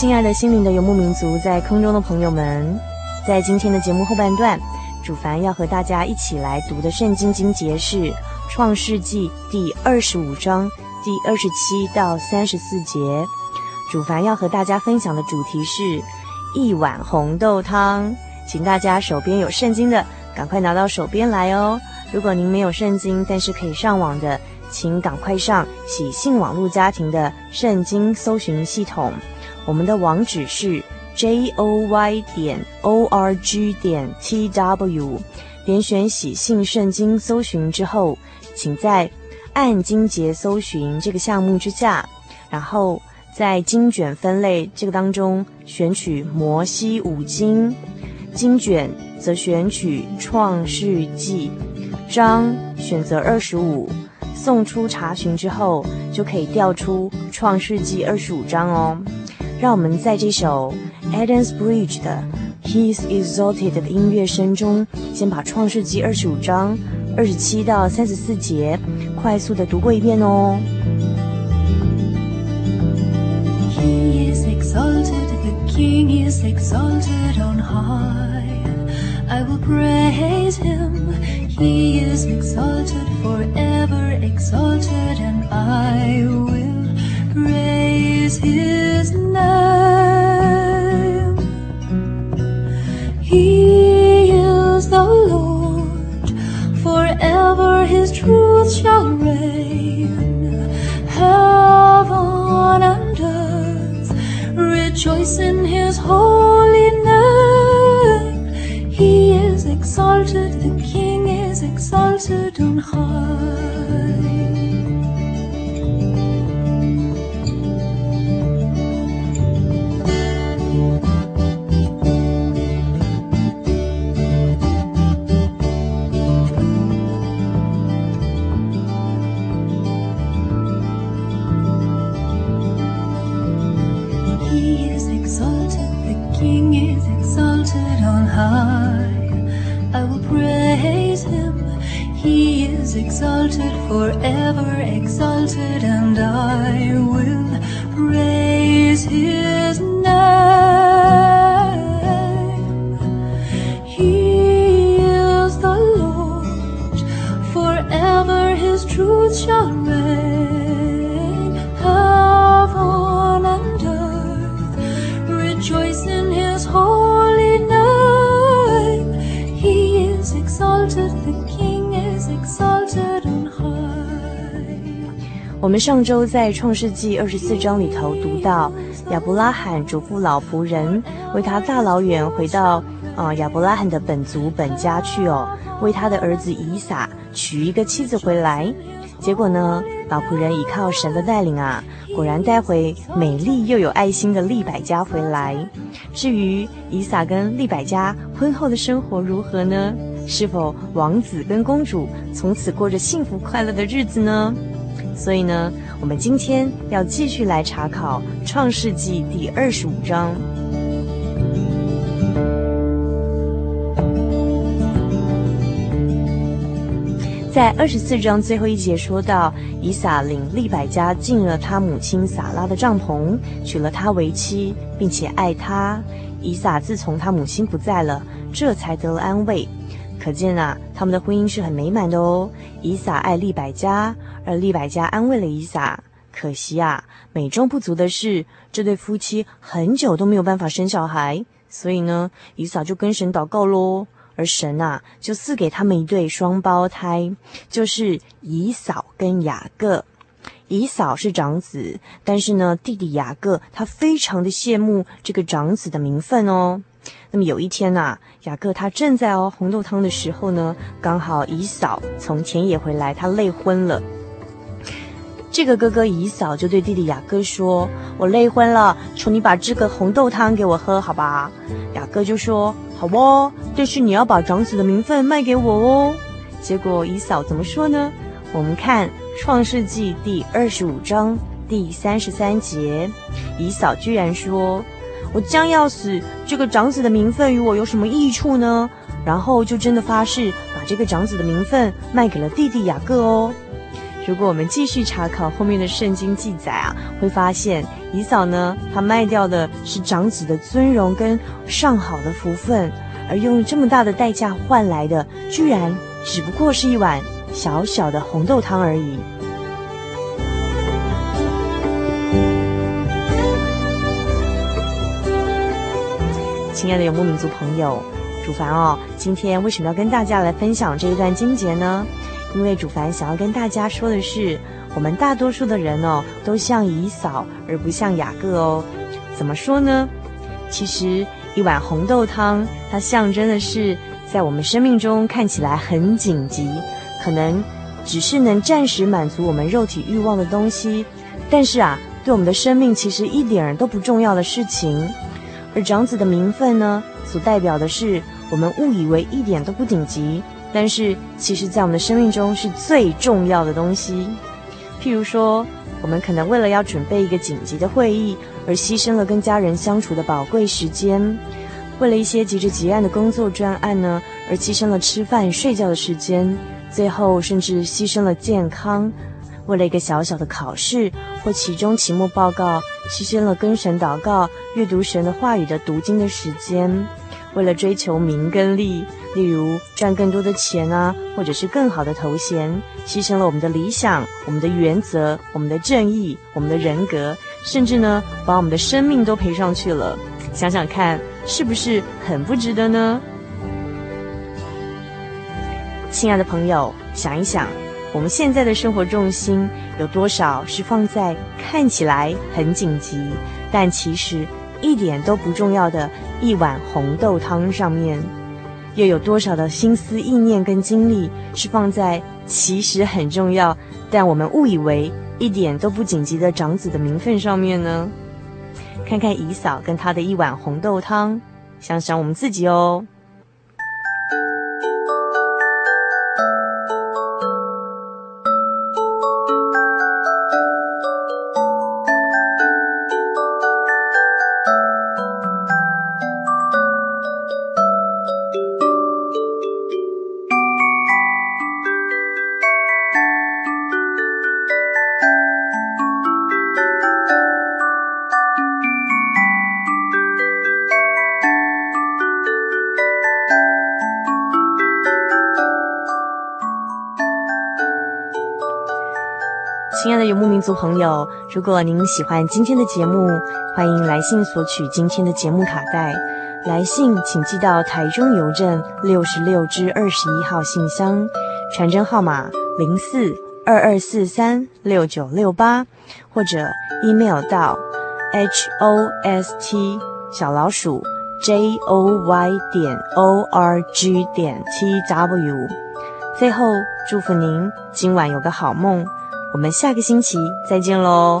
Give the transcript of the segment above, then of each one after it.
亲爱的心灵的游牧民族，在空中的朋友们，在今天的节目后半段，主凡要和大家一起来读的圣经经节是《创世纪》第二十五章第二十七到三十四节。主凡要和大家分享的主题是一碗红豆汤，请大家手边有圣经的，赶快拿到手边来哦。如果您没有圣经，但是可以上网的，请赶快上喜信网络家庭的圣经搜寻系统。我们的网址是 j o y 点 o r g 点 t w，点选喜信圣经搜寻之后，请在按经节搜寻这个项目之下，然后在经卷分类这个当中选取摩西五经，经卷则选取创世纪，章选择二十五，送出查询之后就可以调出创世纪二十五章哦。让我们在这首 Adam's Bridge 的 He is Exalted 的音乐声中，先把创世纪二十五章二十七到三十四节快速的读过一遍哦。He is exalted, the King is exalted on high. I will praise him. He is exalted, forever exalted, and I will praise his name. He is the Lord, forever his truth shall reign. Heaven and earth rejoice in his holy name. He is exalted, the King is exalted on high. exalted, the King is exalted on high. I will praise him, he is exalted forever, exalted, and I will praise his name. He is the Lord, forever his truth shall reign. 我们上周在创世纪二十四章里头读到，亚伯拉罕嘱咐老仆人为他大老远回到呃亚伯拉罕的本族本家去哦，为他的儿子以撒娶一个妻子回来。结果呢，老仆人依靠神的带领啊，果然带回美丽又有爱心的利百加回来。至于以撒跟利百加婚后的生活如何呢？是否王子跟公主从此过着幸福快乐的日子呢？所以呢，我们今天要继续来查考《创世纪》第二十五章。在二十四章最后一节说到，以撒领利百加进了他母亲撒拉的帐篷，娶了她为妻，并且爱她。以撒自从他母亲不在了，这才得了安慰。可见啊，他们的婚姻是很美满的哦。以撒爱利百加。而利百加安慰了以撒，可惜啊，美中不足的是，这对夫妻很久都没有办法生小孩，所以呢，以撒就跟神祷告喽。而神呐就赐给他们一对双胞胎，就是以扫跟雅各。以扫是长子，但是呢，弟弟雅各他非常的羡慕这个长子的名分哦。那么有一天呐、雅各他正在熬红豆汤的时候呢，刚好姨嫂从田野回来，他累昏了。这个哥哥姨嫂就对弟弟雅各说：“我累昏了，求你把这个红豆汤给我喝，好吧？”雅各就说：“好哦，但是你要把长子的名分卖给我哦。”结果姨嫂怎么说呢？我们看《创世纪》第二十五章第三十三节，姨嫂居然说：“我将要死，这个长子的名分与我有什么益处呢？”然后就真的发誓把这个长子的名分卖给了弟弟雅各哦。如果我们继续查考后面的圣经记载啊，会发现以扫呢，他卖掉的是长子的尊荣跟上好的福分，而用这么大的代价换来的，居然只不过是一碗。小小的红豆汤而已。亲爱的游牧民族朋友，主凡哦，今天为什么要跟大家来分享这一段经节呢？因为主凡想要跟大家说的是，我们大多数的人哦，都像以扫而不像雅各哦。怎么说呢？其实一碗红豆汤，它象征的是在我们生命中看起来很紧急。可能只是能暂时满足我们肉体欲望的东西，但是啊，对我们的生命其实一点都不重要的事情。而长子的名分呢，所代表的是我们误以为一点都不紧急，但是其实在我们的生命中是最重要的东西。譬如说，我们可能为了要准备一个紧急的会议，而牺牲了跟家人相处的宝贵时间；为了一些急着结案的工作专案呢，而牺牲了吃饭睡觉的时间。最后，甚至牺牲了健康，为了一个小小的考试或期中期末报告，牺牲了跟神祷告、阅读神的话语的读经的时间，为了追求名跟利，例如赚更多的钱啊，或者是更好的头衔，牺牲了我们的理想、我们的原则、我们的正义、我们的人格，甚至呢，把我们的生命都赔上去了。想想看，是不是很不值得呢？亲爱的朋友，想一想，我们现在的生活重心有多少是放在看起来很紧急，但其实一点都不重要的一碗红豆汤上面？又有多少的心思意念跟精力是放在其实很重要，但我们误以为一点都不紧急的长子的名分上面呢？看看姨嫂跟他的一碗红豆汤，想想我们自己哦。亲爱的游牧民族朋友，如果您喜欢今天的节目，欢迎来信索取今天的节目卡带。来信请寄到台中邮政六十六支二十一号信箱，传真号码零四二二四三六九六八，或者 email 到 h o s t 小老鼠 j o y 点 o r g 点 t w。最后，祝福您今晚有个好梦。我们下个星期再见喽。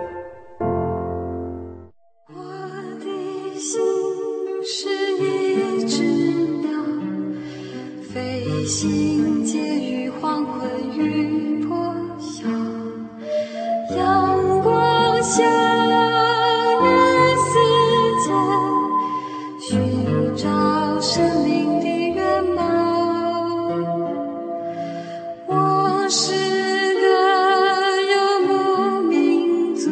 阳光下的世界，寻找生命的面貌。我是个游牧民族，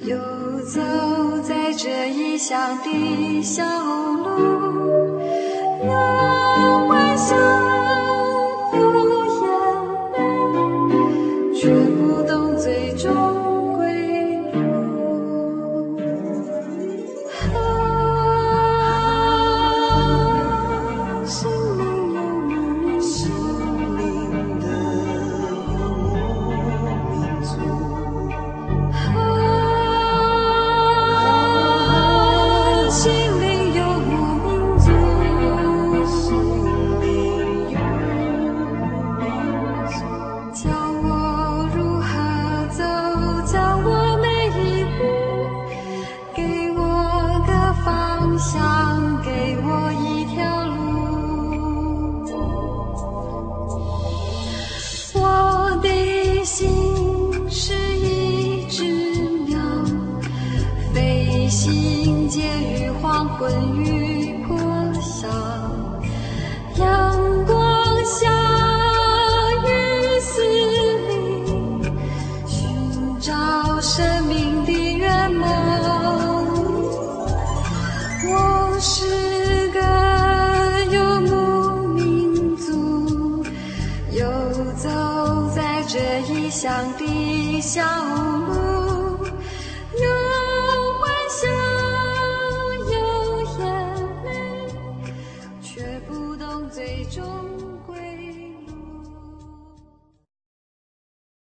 游走在这异乡的小路，阳光下。风雨过少，阳光下雨丝里寻找生命的圆梦。我是个游牧民族，游走在这异乡的小屋。